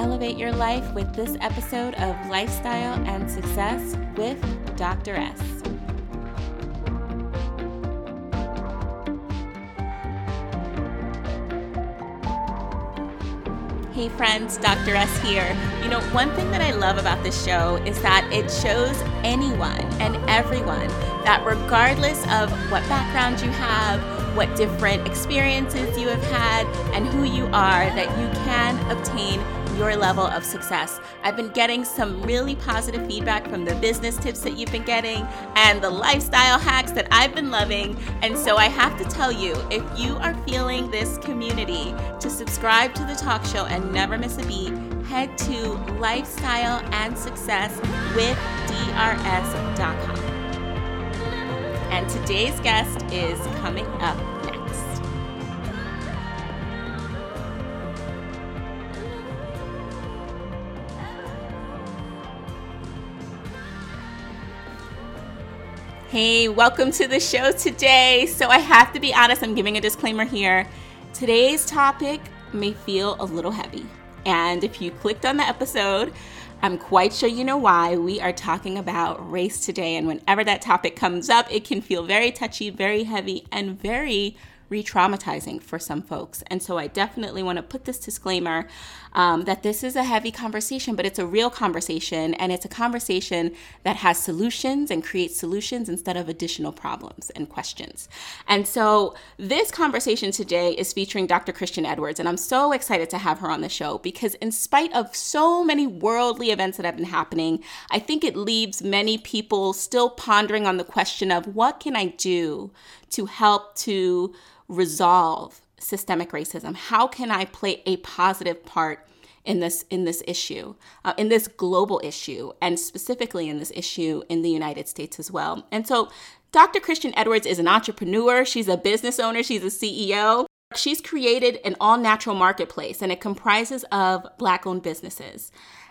elevate your life with this episode of Lifestyle and Success with Dr. S. Hey friends, Dr. S here. You know, one thing that I love about this show is that it shows anyone and everyone that regardless of what background you have, what different experiences you have had, and who you are, that you can obtain your level of success. I've been getting some really positive feedback from the business tips that you've been getting and the lifestyle hacks that I've been loving. And so I have to tell you if you are feeling this community, to subscribe to the talk show and never miss a beat, head to lifestyle and success with drs.com. And today's guest is coming up Hey, welcome to the show today. So, I have to be honest, I'm giving a disclaimer here. Today's topic may feel a little heavy. And if you clicked on the episode, I'm quite sure you know why. We are talking about race today. And whenever that topic comes up, it can feel very touchy, very heavy, and very re traumatizing for some folks. And so I definitely want to put this disclaimer um, that this is a heavy conversation, but it's a real conversation. And it's a conversation that has solutions and creates solutions instead of additional problems and questions. And so this conversation today is featuring Dr. Kristen Edwards. And I'm so excited to have her on the show because, in spite of so many worldly events that have been happening, I think it leaves many people still pondering on the question of what can I do to help to resolve systemic racism? How can I play a positive part in this in this issue, uh, in this global issue, and specifically in this issue in the United States as well? And so, Dr. Kristen Edwards is an entrepreneur. She's a business owner. She's a CEO. She's created an all natural marketplace, and it comprises of Black owned businesses.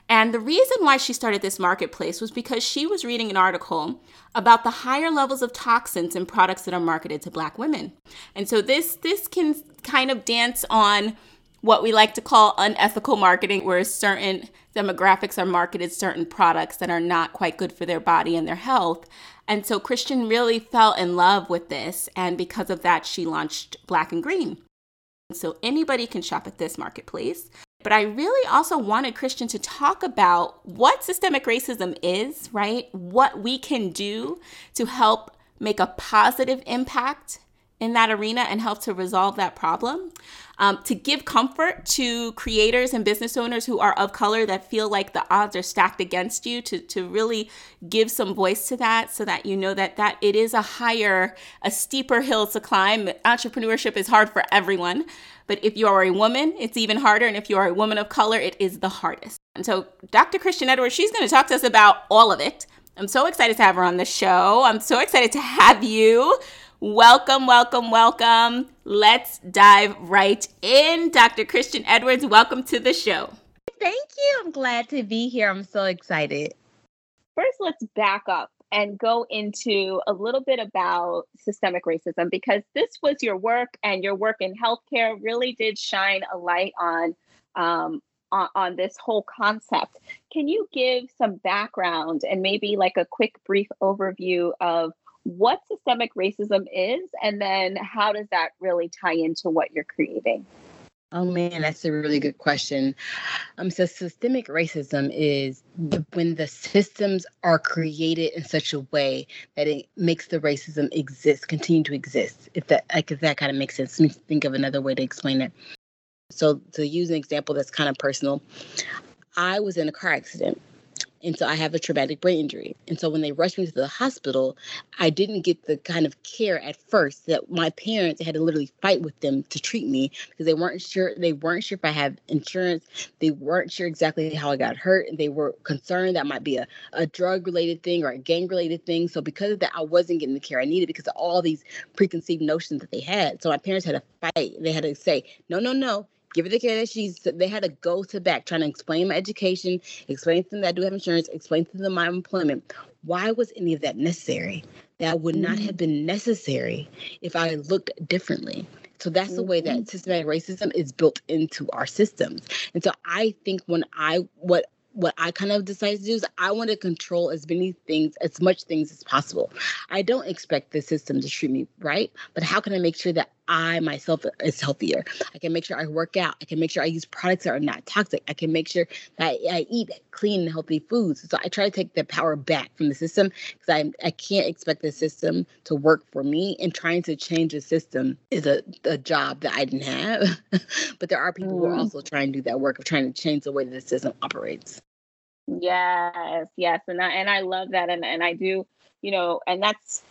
And the reason why she started this marketplace was because she was reading an article about the higher levels of toxins in products that are marketed to black women. And so this this can kind of dance on what we like to call unethical marketing where certain demographics are marketed certain products that are not quite good for their body and their health. And so Kristen really fell in love with this and because of that she launched Black and Green. So anybody can shop at this marketplace. But I really also wanted Kristen to talk about what systemic racism is, right? What we can do to help make a positive impact in that arena and help to resolve that problem. Um, to give comfort to creators and business owners who are of color that feel like the odds are stacked against you, to, to really give some voice to that so that you know that, that it is a higher, a steeper hill to climb. Entrepreneurship is hard for everyone. But if you are a woman, it's even harder. And if you are a woman of color, it is the hardest. And so, Dr. Kristen Edwards, she's going to talk to us about all of it. I'm so excited to have her on the show. I'm so excited to have you. Welcome, welcome, welcome. Let's dive right in. Dr. Kristen Edwards, welcome to the show. Thank you. I'm glad to be here. I'm so excited. First, let's back up and go into a little bit about systemic racism because this was your work and your work in healthcare really did shine a light on um, on, on, this whole concept. Can you give some background and maybe like a quick brief overview of what systemic racism is, and then how does that really tie into what you're creating? Oh man, that's a really good question. Um, so systemic racism is when the systems are created in such a way that it makes the racism exist, continue to exist. If that, like, if that kind of makes sense. Let me think of another way to explain it. So to use an example that's kind of personal, I was in a car accident and so I have a traumatic brain injury. And so when they rushed me to the hospital, I didn't get the kind of care at first that my parents had to literally fight with them to treat me because they weren't sure they weren't sure if I had insurance. They weren't sure exactly how I got hurt. And they were concerned that might be a, a drug related thing or a gang related thing. So because of that, I wasn't getting the care I needed because of all these preconceived notions that they had. So my parents had to fight. They had to say, no, no, no give her the care that she's they had to go to back trying to explain my education explain to them that i do have insurance explain to them my employment why was any of that necessary that would not have mm-hmm. been necessary if i looked differently So that's the way that mm-hmm. systematic racism is built into our systems. And so I think when I what what I kind of decided to do is I want to control as many things, as much things as possible. I don't expect the system to treat me right, but how can I make sure that I myself is healthier? I can make sure I work out. I can make sure I use products that are not toxic. I can make sure that I eat clean and healthy foods. So I try to take the power back from the system because I I can't expect the system to work for me. And trying to change the system is a, a job that I didn't have. but there are people mm. who are mm. also trying to do that work of trying to change the way that the system operates. Yes, yes, and I, and I love that, and and I do, you know, and that's.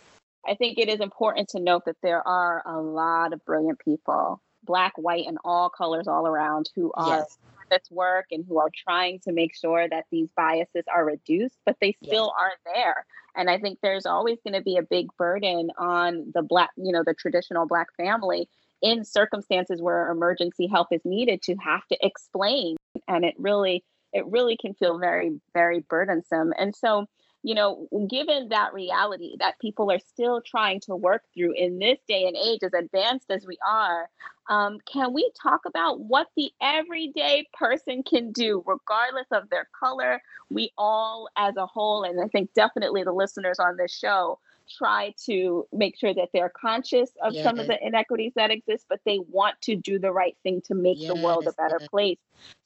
I think it is important to note that there are a lot of brilliant people, black, white, and all colors all around, who are yes. this work and who are trying to make sure that these biases are reduced, but they still yes. are there. And I think there's always going to be a big burden on the black, you know, the traditional black family in circumstances where emergency help is needed to have to explain. And it really it really can feel very, very burdensome. And so, you know, given that reality that people are still trying to work through in this day and age, as advanced as we are, um, can we talk about what the everyday person can do, regardless of their color? We all, as a whole, and I think definitely the listeners on this show, try to make sure that they're conscious of yes. some of the inequities that exist, but they want to do the right thing to make yes. the world a better place.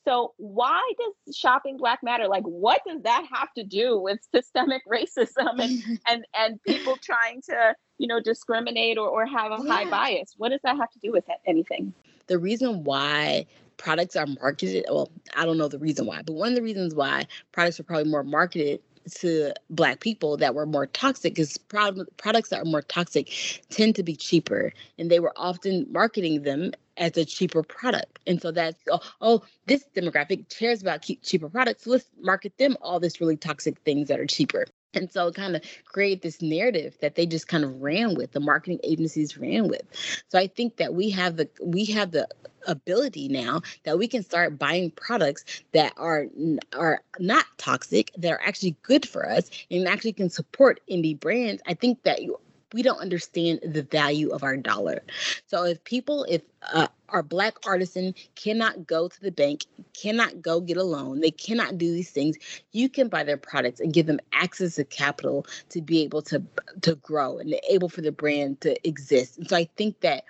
So, why does shopping black matter? Like, what does that have to do with systemic racism and and and people trying to, you know, discriminate or, or have a yeah. high bias? What does that have to do with anything? The reason why products are marketed, well, I don't know the reason why, but one of the reasons why products are probably more marketed to black people that were more toxic because products that are more toxic tend to be cheaper and they were often marketing them as a cheaper product. And so that's oh, oh this demographic cares about cheaper products so let's market them all this really toxic things that are cheaper and so kind of create this narrative that they just kind of ran with the marketing agencies ran with so i think that we have the we have the ability now that we can start buying products that are are not toxic that are actually good for us and actually can support indie brands i think that you we don't understand the value of our dollar. So if people, if uh, our black artisan cannot go to the bank, cannot go get a loan, they cannot do these things, you can buy their products and give them access to capital to be able to to grow and able for the brand to exist. And so I think that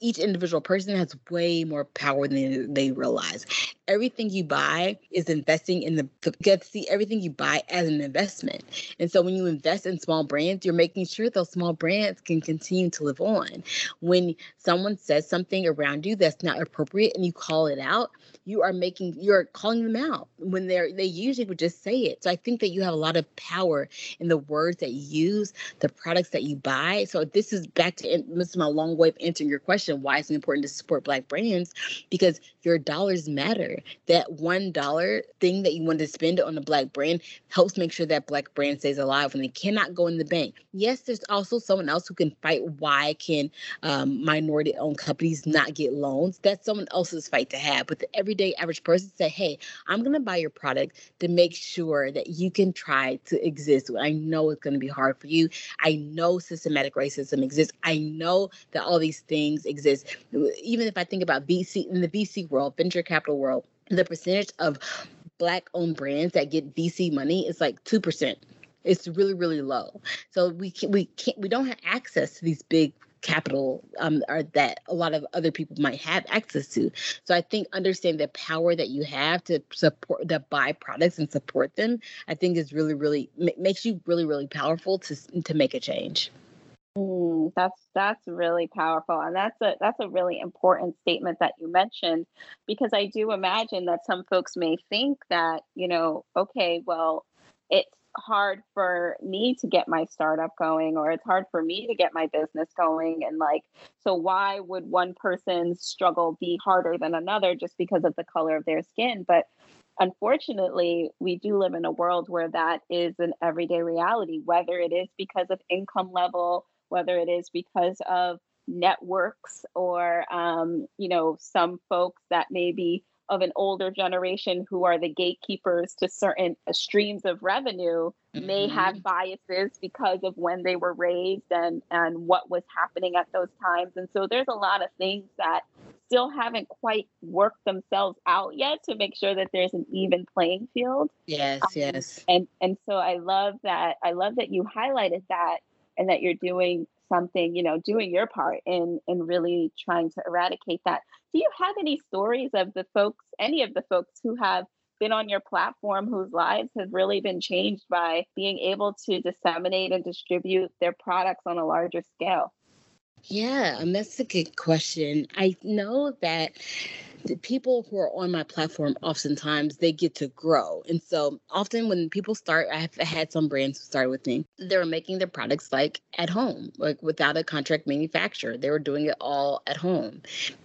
each individual person has way more power than they realize. Everything you buy is investing in the get to see everything you buy as an investment. And so when you invest in small brands, you're making sure those small brands can continue to live on. When someone says something around you that's not appropriate and you call it out, you are making you're calling them out when they're they usually would just say it. So I think that you have a lot of power in the words that you use, the products that you buy. So this is back to this is my long way of answering your question. Why it's important to support black brands? Because your dollars matter. That one dollar thing that you want to spend on a black brand helps make sure that black brand stays alive when they cannot go in the bank. Yes, there's also someone else who can fight why can um, minority owned companies not get loans. That's someone else's fight to have. But the everyday average person say, hey, I'm going to buy your product to make sure that you can try to exist. I know it's going to be hard for you. I know systematic racism exists. I know that all these things exist. Even if I think about VC in the VC world, venture capital world, the percentage of black owned brands that get VC money is like 2%. It's really, really low. So we can, we can't we don't have access to these big capital um, or that a lot of other people might have access to. So I think understand the power that you have to support the buy products and support them. I think is really, really makes you really, really powerful to to make a change. Mm, that's that's really powerful, and that's a that's a really important statement that you mentioned, because I do imagine that some folks may think that you know, okay, well, it's hard for me to get my startup going or it's hard for me to get my business going and like so why would one person's struggle be harder than another just because of the color of their skin? But unfortunately we do live in a world where that is an everyday reality whether it is because of income level whether it is because of networks or um, you know some folks that may be of an older generation who are the gatekeepers to certain streams of revenue mm-hmm. may have biases because of when they were raised and and what was happening at those times. And so there's a lot of things that still haven't quite worked themselves out yet to make sure that there's an even playing field. Yes um, yes. and and so i love that i love that you highlighted that and that you're doing something you know doing your part in in really trying to eradicate that do you have any stories of the folks any of the folks who have been on your platform whose lives have really been changed by being able to disseminate and distribute their products on a larger scale yeah, um, that's a good question. I know that the people who are on my platform oftentimes they get to grow. And so often when people start i have had some brands who started with me. They were making their products like at home like without a contract manufacturer. They were doing it all at home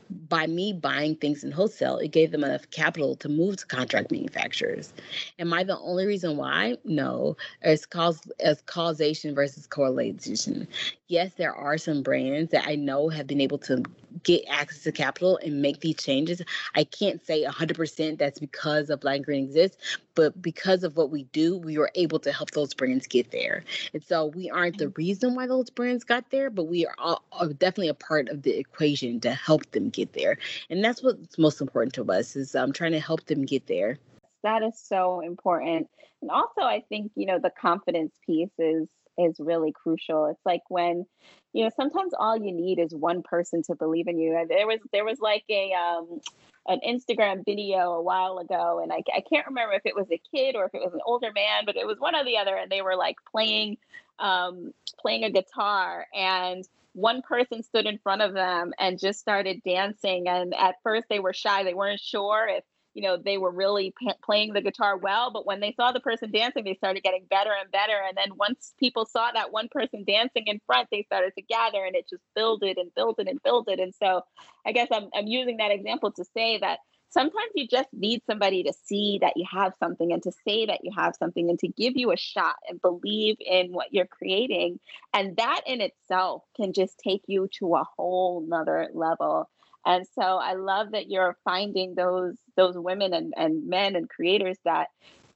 by me buying things in wholesale, it gave them enough capital to move to contract manufacturers. Am I the only reason why? No. It's cause as causation versus correlation. Yes, there are some brands that I know have been able to get access to capital and make these changes. I can't say 100% that's because of Black Green exists, but because of what we do, we were able to help those brands get there. And so we aren't the mm-hmm. reason why those brands got there, but we are, all, are definitely a part of the equation to help them get there. And that's what's most important to us is um, trying to help them get there. That is so important. And also I think, you know, the confidence piece is is really crucial. It's like when, you know, sometimes all you need is one person to believe in you. There was there was like a um an Instagram video a while ago, and I, I can't remember if it was a kid or if it was an older man, but it was one or the other, and they were like playing um, playing a guitar, and one person stood in front of them and just started dancing. And at first, they were shy; they weren't sure if you know they were really p- playing the guitar well but when they saw the person dancing they started getting better and better and then once people saw that one person dancing in front they started to gather and it just builded and builded and builded and so i guess i'm, I'm using that example to say that sometimes you just need somebody to see that you have something and to say that you have something and to give you a shot and believe in what you're creating and that in itself can just take you to a whole nother level and so I love that you're finding those those women and, and men and creators that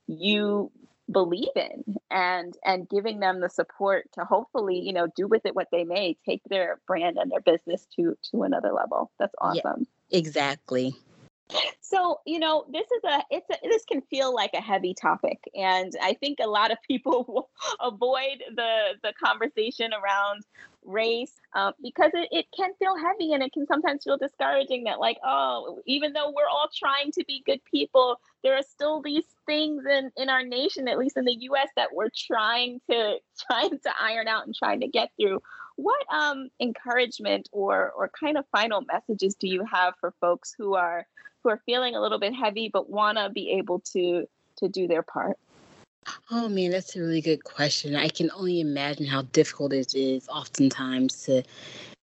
you believe in and and giving them the support to hopefully you know do with it what they may take their brand and their business to to another level. That's awesome. yeah, exactly so you know this is a it's a, this can feel like a heavy topic and i think a lot of people avoid the the conversation around race um, because it, it can feel heavy and it can sometimes feel discouraging that like oh even though we're all trying to be good people there are still these things in in our nation at least in the us that we're trying to trying to iron out and trying to get through. What um encouragement or or kind of final messages do you have for folks who are who are feeling a little bit heavy but want to be able to to do their part Oh man, that's a really good question. I can only imagine how difficult it is oftentimes to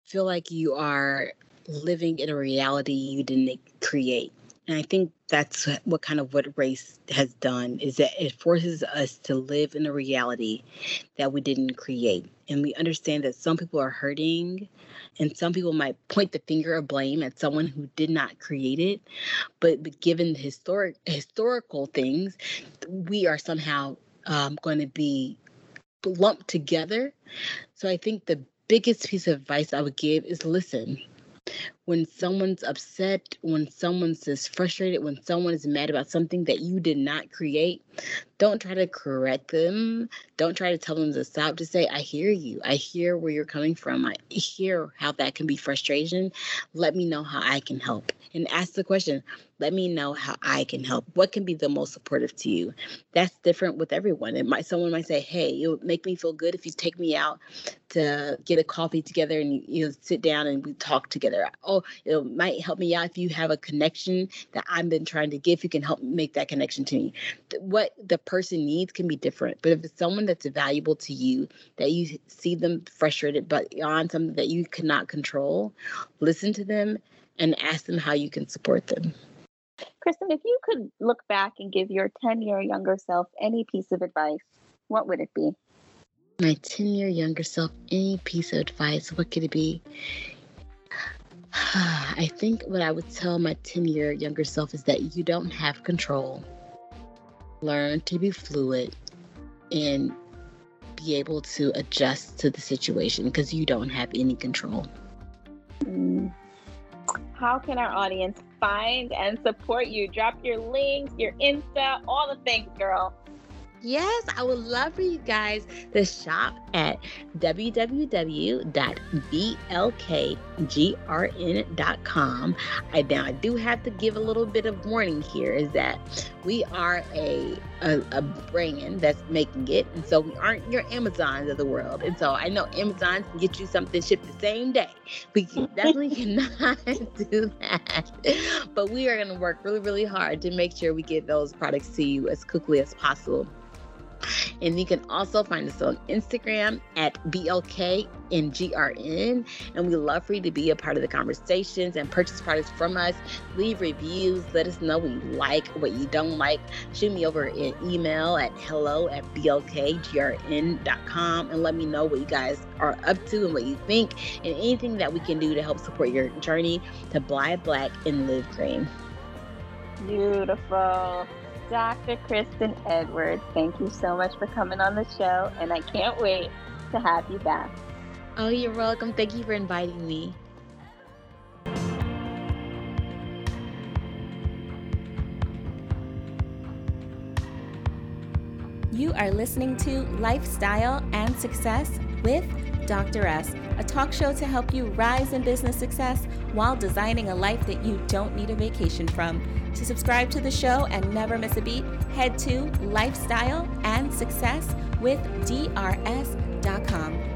feel like you are living in a reality you didn't create. And I think that's what kind of what race has done is that it forces us to live in a reality that we didn't create. And we understand that some people are hurting and some people might point the finger of blame at someone who did not create it. But, but given the historic historical things, we are somehow um, going to be lumped together. So I think the biggest piece of advice I would give is listen when someone's upset, when someone's just frustrated, when someone is mad about something that you did not create, don't try to correct them. Don't try to tell them to stop. Just say, I hear you. I hear where you're coming from. I hear how that can be frustration. Let me know how I can help. And ask the question, let me know how I can help. What can be the most supportive to you? That's different with everyone. It might someone might say, Hey, it would make me feel good if you take me out to get a coffee together and you, know, sit down and we talk together. Oh, it might help me out if you have a connection that I've been trying to give. You can help make that connection to me. What the person needs can be different. But if it's someone that's valuable to you, that you see them frustrated but on something that you cannot control, listen to them and ask them how you can support them. Kristen, if you could look back and give your 10 year younger self any piece of advice, what would it be? My 10 year younger self, any piece of advice, what could it be? I think what I would tell my 10 year younger self is that you don't have control. Learn to be fluid and be able to adjust to the situation because you don't have any control. Mm. How can our audience find and support you? Drop your links, your Insta, all the things, girl. Yes, I would love for you guys to shop at www.blkgrn.com. I now I do have to give a little bit of warning here is that we are a, a, a brand that's making it, and so we aren't your Amazons of the world. And so I know Amazon can get you something shipped the same day. We can, definitely cannot do that. But we are going to work really, really hard to make sure we get those products to you as quickly as possible. And you can also find us on Instagram at BLK and And we love for you to be a part of the conversations and purchase products from us. Leave reviews. Let us know what you like, what you don't like. Shoot me over an email at hello at blkgrn.com and let me know what you guys are up to and what you think and anything that we can do to help support your journey to buy black and live green. Beautiful. Dr. Kristen Edwards, thank you so much for coming on the show, and I can't wait to have you back. Oh, you're welcome. Thank you for inviting me. You are listening to Lifestyle and Success with Dr. S, a talk show to help you rise in business success while designing a life that you don't need a vacation from. To subscribe to the show and never miss a beat, head to Lifestyle and Success with DRS.com.